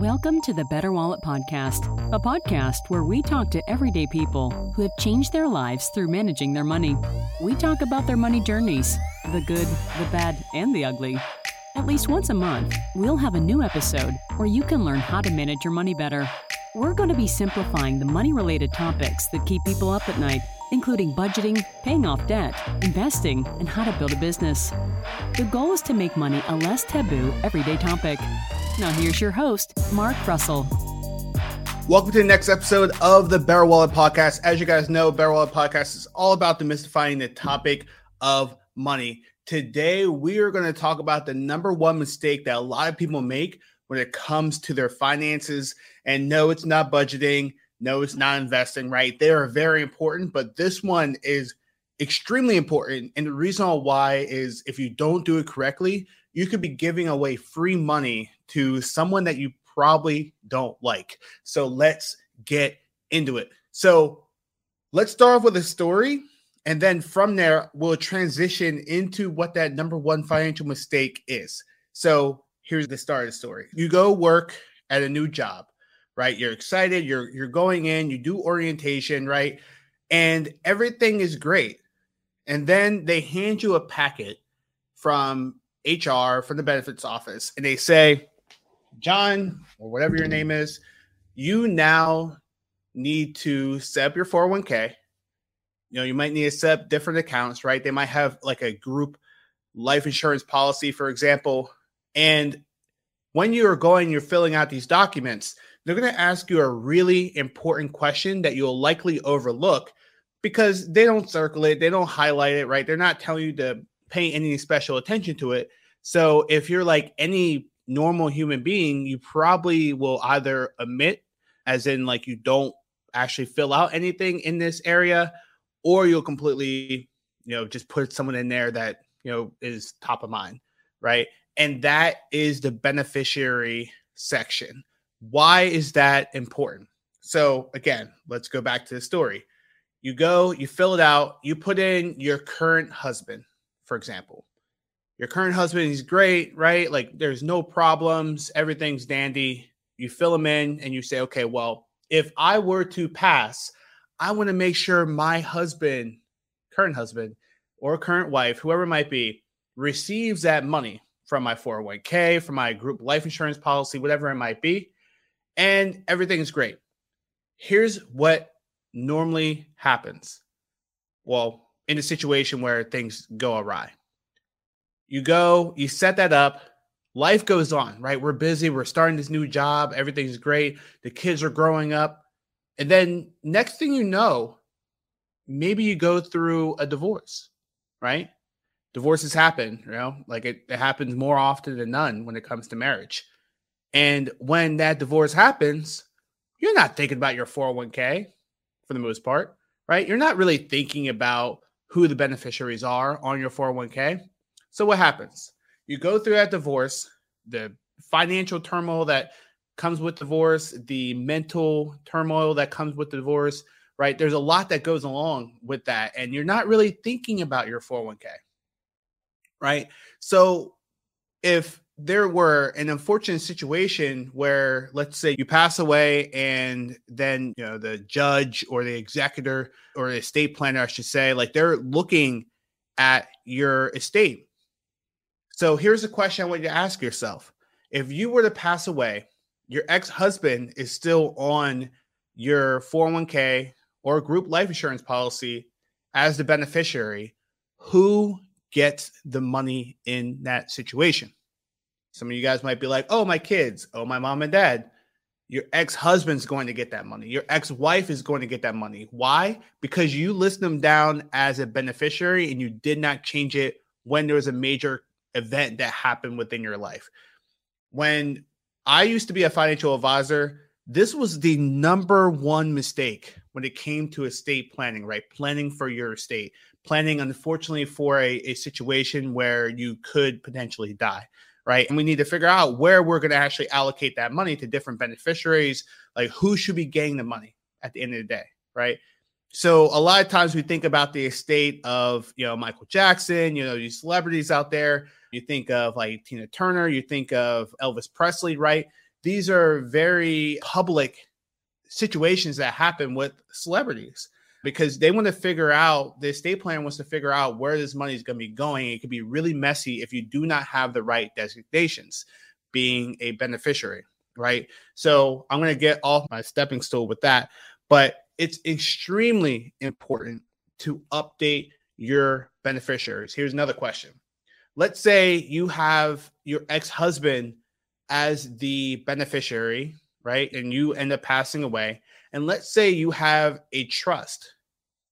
Welcome to the Better Wallet Podcast, a podcast where we talk to everyday people who have changed their lives through managing their money. We talk about their money journeys the good, the bad, and the ugly. At least once a month, we'll have a new episode where you can learn how to manage your money better. We're going to be simplifying the money related topics that keep people up at night, including budgeting, paying off debt, investing, and how to build a business. The goal is to make money a less taboo, everyday topic. Now, here's your host, Marc Russell. Welcome to the next episode of the Better Wallet Podcast. As you guys know, Better Wallet Podcast is all about demystifying the topic of money. Today, we are going to talk about the number one mistake that a lot of people make when it comes to their finances. And no, it's not budgeting. No, it's not investing, right? They are very important, but this one is extremely important. And the reason why is if you don't do it correctly, you could be giving away free money to someone that you probably don't like. So let's get into it. So let's start off with a story. And then from there, we'll transition into what that number one financial mistake is. So here's the start of the story. You go work at a new job, right? You're excited, you're you're going in, you do orientation, right? And everything is great. And then they hand you a packet from HR from the benefits office and they say, John, or whatever your name is, you now need to set up your 401k. You know, you might need to set up different accounts, right? They might have like a group life insurance policy, for example. And when you are going, you're filling out these documents, they're going to ask you a really important question that you'll likely overlook because they don't circle it, they don't highlight it, right? They're not telling you to pay any special attention to it. So if you're like any normal human being, you probably will either omit, as in like you don't actually fill out anything in this area, or you'll completely, you know, just put someone in there that, you know, is top of mind, right? And that is the beneficiary section. Why is that important? So again, let's go back to the story. You go, you fill it out, you put in your current husband, for example your current husband he's great right? Like there's no problems everything's dandy. You fill him in and you say okay well if i were to pass i want to make sure my husband current husband or current wife whoever it might be receives that money from my 401k from my group life insurance policy whatever it might be and everything is great. Here's what normally happens. Well in a situation where things go awry you go, you set that up. Life goes on, right? We're busy. We're starting this new job. Everything's great. The kids are growing up. And then next thing you know, maybe you go through a divorce, right? Divorces happen, you know, like it, it happens more often than none when it comes to marriage. And when that divorce happens, you're not thinking about your 401k for the most part, right? You're not really thinking about who the beneficiaries are on your 401k. So what happens? You go through that divorce, the financial turmoil that comes with divorce, the mental turmoil that comes with divorce, right? There's a lot that goes along with that. And you're not really thinking about your 401k, right? So if there were an unfortunate situation where let's say you pass away and then you know the judge or the executor or the estate planner i should say like they're looking at your estate so here's a question I want you to ask yourself. If you were to pass away, your ex-husband is still on your 401k or group life insurance policy as the beneficiary, who gets the money in that situation? Some of you guys might be like, oh, my kids, oh, my mom and dad. Your ex husband's going to get that money. Your ex wife is going to get that money. Why? Because you list them down as a beneficiary and you did not change it when there was a major event that happened within your life. When I used to be a financial advisor, this was the number one mistake when it came to estate planning, right? Planning for your estate, planning, unfortunately, for a, a situation where you could potentially die, right? And we need to figure out where we're going to actually allocate that money to different beneficiaries, like who should be getting the money at the end of the day, right? So a lot of times we think about the estate of, you know, Michael Jackson, you know, these celebrities out there you think of like Tina Turner, you think of Elvis Presley, right? these are very public situations that happen with celebrities because they want to figure out the estate plan wants to figure out where this money is going to be going. It could be really messy if you do not have the right designations, being a beneficiary, right? So I'm going to get off my stepping stool with that, but it's extremely important to update your beneficiaries. Here's another question. Let's say you have your ex husband as the beneficiary, right? And you end up passing away. And let's say you have a trust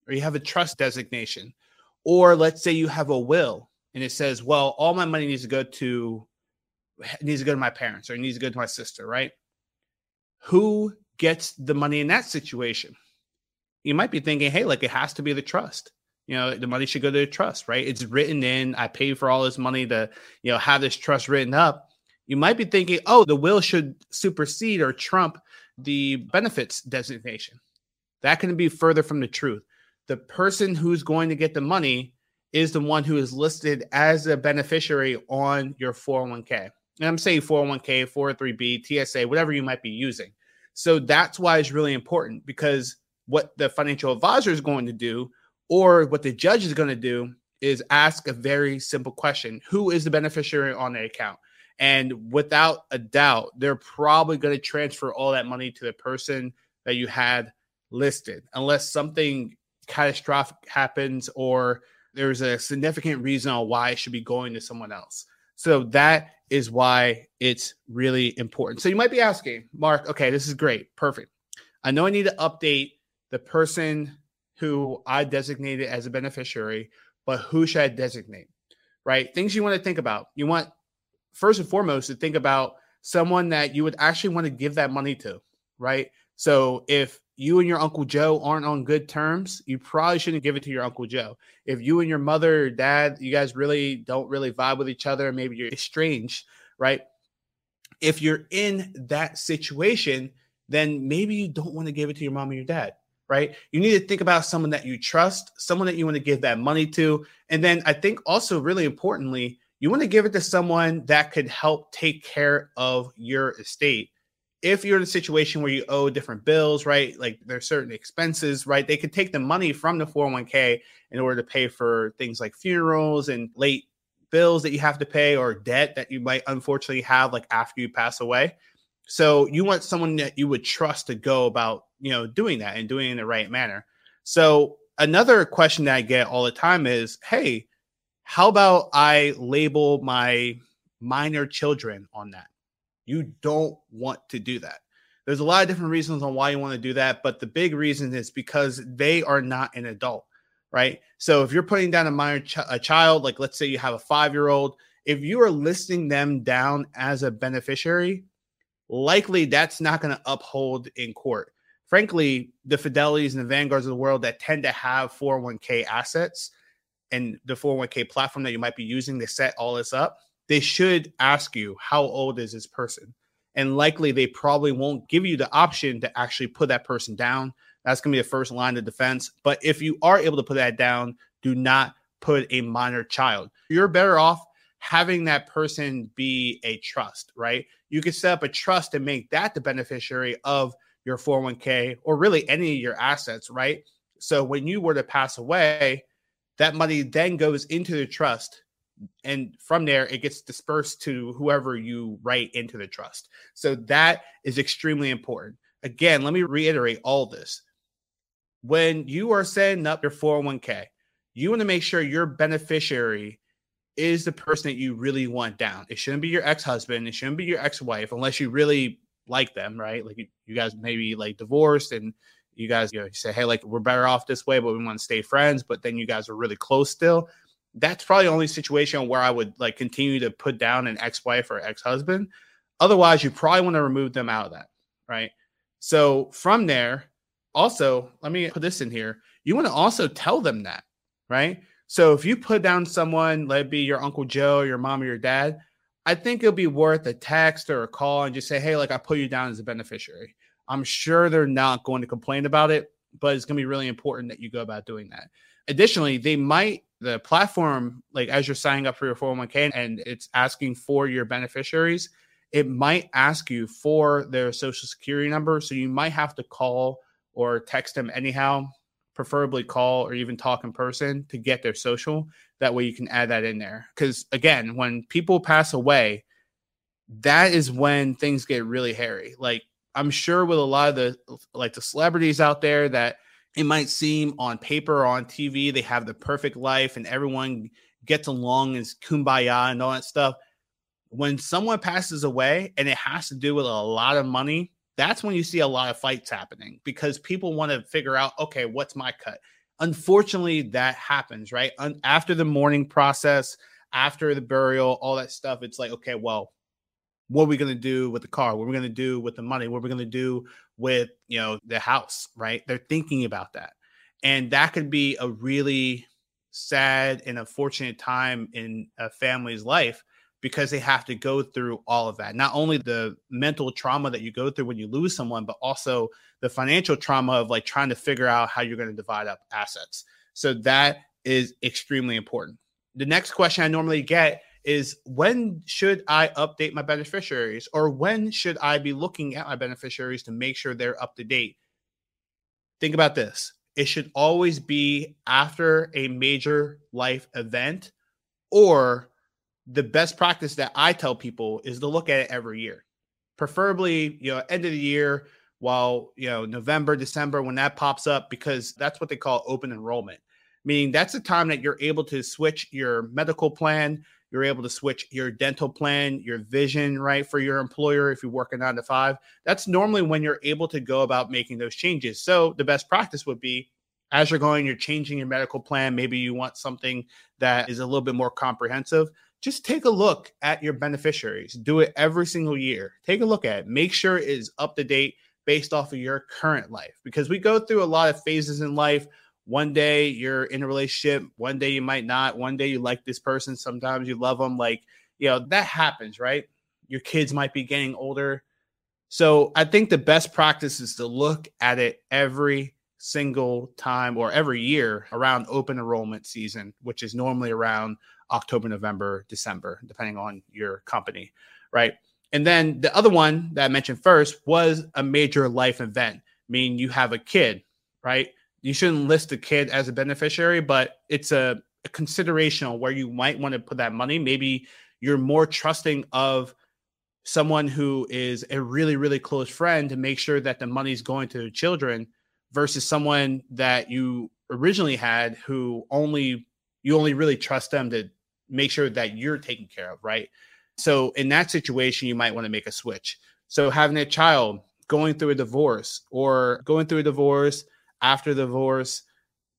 or you have a trust designation, or let's say you have a will and it says, well, all my money needs to go to needs to go to my parents or needs to go to my sister, right? Who gets the money in that situation? You might be thinking, hey, like it has to be the trust. You know, the money should go to the trust, right? It's written in. I paid for all this money to, you know, have this trust written up. You might be thinking, oh, the will should supersede or trump the benefits designation. That can be further from the truth. The person who's going to get the money is the one who is listed as a beneficiary on your 401k. And I'm saying 401k, 403b, TSA, whatever you might be using. So that's why it's really important because what the financial advisor is going to do or what the judge is going to do is ask a very simple question Who is the beneficiary on the account? And without a doubt, they're probably going to transfer all that money to the person that you had listed, unless something catastrophic happens or there's a significant reason on why it should be going to someone else. So that is why it's really important. So you might be asking, Marc, okay, this is great. Perfect. I know I need to update the person who I designated as a beneficiary, but who should I designate? Right? Things you want to think about. You want first and foremost to think about someone that you would actually want to give that money to, right? So if you and your Uncle Joe aren't on good terms, you probably shouldn't give it to your Uncle Joe. If you and your mother or dad, you guys really don't really vibe with each other, maybe you're estranged, right? If you're in that situation, then maybe you don't want to give it to your mom or your dad right? You need to think about someone that you trust, someone that you want to give that money to. And then I think also, really importantly, you want to give it to someone that could help take care of your estate. If you're in a situation where you owe different bills, right? Like there's certain expenses, right? They could take the money from the 401k in order to pay for things like funerals and late bills that you have to pay or debt that you might unfortunately have like after you pass away. So you want someone that you would trust to go about, you know, doing that and doing it in the right manner. So another question that I get all the time is, hey, how about I label my minor children on that? You don't want to do that. There's a lot of different reasons on why you want to do that, but the big reason is because they are not an adult, right? So if you're putting down a minor ch- a child, like let's say you have a five year old, if you are listing them down as a beneficiary, likely that's not going to uphold in court. Frankly, the Fidelities and the Vanguards of the world that tend to have 401k assets and the 401k platform that you might be using to set all this up, they should ask you, how old is this person? And likely they probably won't give you the option to actually put that person down. That's going to be the first line of defense. But if you are able to put that down, do not put a minor child. You're better off having that person be a trust, right? You could set up a trust and make that the beneficiary of your 401k or really any of your assets, right? So when you were to pass away, that money then goes into the trust. And from there, it gets dispersed to whoever you write into the trust. So that is extremely important. Again, let me reiterate all this. When you are setting up your 401k, you want to make sure your beneficiary is the person that you really want down. It shouldn't be your ex husband. It shouldn't be your ex wife, unless you really like them, right? Like you, guys maybe like divorced and you guys you know you say, hey, like we're better off this way, but we want to stay friends. But then you guys are really close still. That's probably the only situation where I would like continue to put down an ex wife or ex husband. Otherwise, you probably want to remove them out of that, right? So from there, also, let me put this in here. You want to also tell them that, right? So if you put down someone, let it be your Uncle Joe, your mom, or your dad, I think it'll be worth a text or a call and just say, hey, like I put you down as a beneficiary. I'm sure they're not going to complain about it, but it's going to be really important that you go about doing that. Additionally, they might, the platform, like as you're signing up for your 401k and it's asking for your beneficiaries, it might ask you for their social security number. So you might have to call or text them anyhow, preferably call or even talk in person to get their social. That way you can add that in there. Because again, when people pass away, that is when things get really hairy. Like I'm sure with a lot of the like the celebrities out there that it might seem on paper or on TV they have the perfect life and everyone gets along and kumbaya and all that stuff. When someone passes away and it has to do with a lot of money, that's when you see a lot of fights happening because people want to figure out, okay, what's my cut? Unfortunately, that happens, right? after the mourning process, after the burial, all that stuff, it's like, okay, well, what are we going to do with the car? What are we going to do with the money? What are we going to do with, you know, the house, right? They're thinking about that. And that could be a really sad and unfortunate time in a family's life because they have to go through all of that. Not only the mental trauma that you go through when you lose someone, but also the financial trauma of like trying to figure out how you're going to divide up assets. So that is extremely important. The next question I normally get is when should I update my beneficiaries or when should I be looking at my beneficiaries to make sure they're up to date? Think about this. It should always be after a major life event or the best practice that I tell people is to look at it every year. Preferably, you know, end of the year while, you know, November, December when that pops up because that's what they call open enrollment. Meaning that's the time that you're able to switch your medical plan, you're able to switch your dental plan, your vision, right, for your employer if you work a nine to five. That's normally when you're able to go about making those changes. So the best practice would be as you're going, you're changing your medical plan. Maybe you want something that is a little bit more comprehensive. Just take a look at your beneficiaries. Do it every single year. Take a look at it. Make sure it is up to date based off of your current life because we go through a lot of phases in life one day you're in a relationship, one day you might not, one day you like this person, sometimes you love them. Like, you know, that happens, right? Your kids might be getting older. So I think the best practice is to look at it every single time or every year around open enrollment season, which is normally around October, November, December, depending on your company, right? And then the other one that I mentioned first was a major life event, meaning you have a kid, right? you shouldn't list the kid as a beneficiary, but it's a, a consideration where you might want to put that money. Maybe you're more trusting of someone who is a really, really close friend to make sure that the money's going to the children versus someone that you originally had who only you only really trust them to make sure that you're taken care of, right? So in that situation, you might want to make a switch. So having a child going through a divorce or going through a divorce after divorce,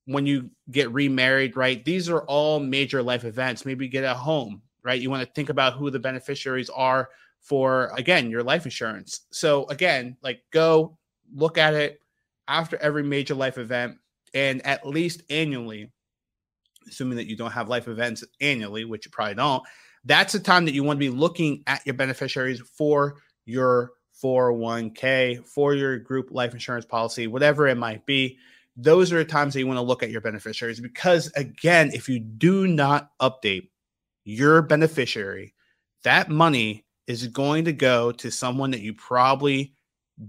when you get remarried, right? These are all major life events. Maybe get a home, right? You want to think about who the beneficiaries are for, again, your life insurance. So, again, like go look at it after every major life event and at least annually, assuming that you don't have life events annually, which you probably don't. That's the time that you want to be looking at your beneficiaries for your 401k, for your group life insurance policy, whatever it might be. Those are the times that you want to look at your beneficiaries because, again, if you do not update your beneficiary, that money is going to go to someone that you probably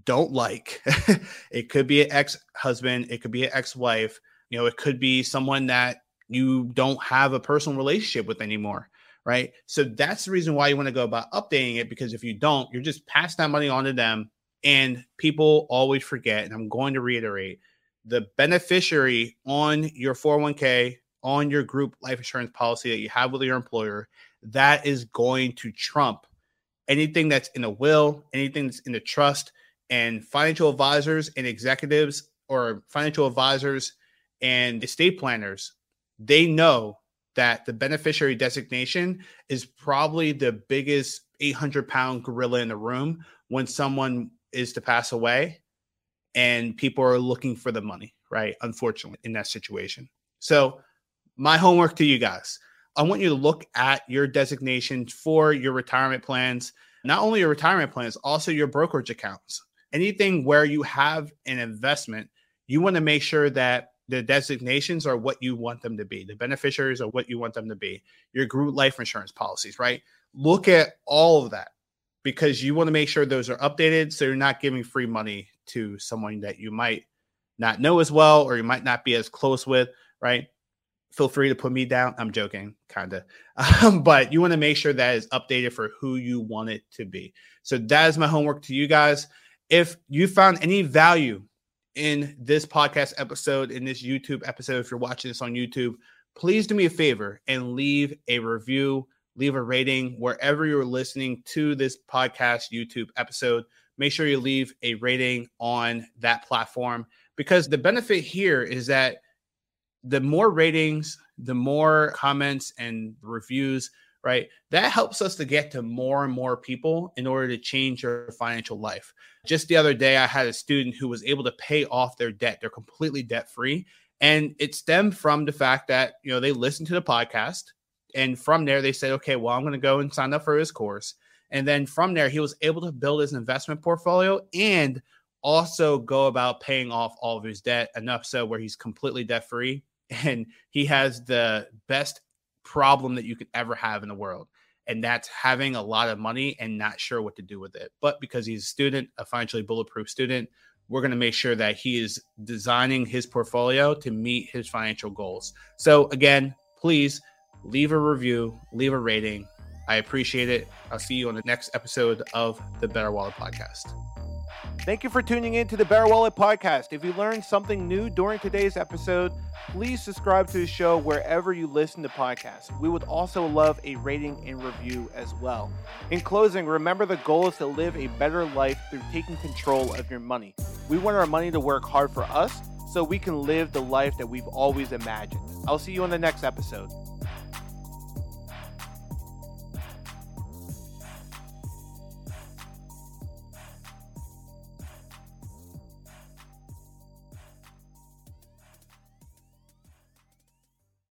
don't like. it could be an ex husband, it could be an ex wife, you know, it could be someone that you don't have a personal relationship with anymore right? So that's the reason why you want to go about updating it because if you don't, you're just passing that money on to them. And people always forget, and I'm going to reiterate the beneficiary on your 401k, on your group life insurance policy that you have with your employer, that is going to trump anything that's in a will, anything that's in a trust, and financial advisors and executives or financial advisors and estate planners, they know that the beneficiary designation is probably the biggest 800 pound gorilla in the room when someone is to pass away and people are looking for the money, right? Unfortunately, in that situation. So, my homework to you guys I want you to look at your designation for your retirement plans, not only your retirement plans, also your brokerage accounts. Anything where you have an investment, you want to make sure that the designations are what you want them to be. The beneficiaries are what you want them to be. Your group life insurance policies, right? Look at all of that because you want to make sure those are updated so you're not giving free money to someone that you might not know as well or you might not be as close with, right? Feel free to put me down. I'm joking, kind of. Um, but you want to make sure that is updated for who you want it to be. So that is my homework to you guys. If you found any value in this podcast episode, in this YouTube episode, if you're watching this on YouTube, please do me a favor and leave a review leave a rating wherever you're listening to this podcast YouTube episode. Make sure you leave a rating on that platform because the benefit here is that the more ratings, the more comments and reviews, right? That helps us to get to more and more people in order to change your financial life. Just the other day, I had a student who was able to pay off their debt. They're completely debt free. And it stemmed from the fact that, you know, they listened to the podcast and from there they said, okay, well, I'm going to go and sign up for his course. And then from there, he was able to build his investment portfolio and also go about paying off all of his debt enough so where he's completely debt free and he has the best problem that you could ever have in the world and that's having a lot of money and not sure what to do with it but because he's a student a financially bulletproof student we're going to make sure that he is designing his portfolio to meet his financial goals so again please leave a review, leave a rating. I appreciate it. I'll see you on the next episode of the Better Wallet Podcast. Thank you for tuning in to the Better Wallet Podcast. If you learned something new during today's episode, please subscribe to the show wherever you listen to podcasts. We would also love a rating and review as well. In closing, remember the goal is to live a better life through taking control of your money. We want our money to work hard for us so we can live the life that we've always imagined. I'll see you on the next episode.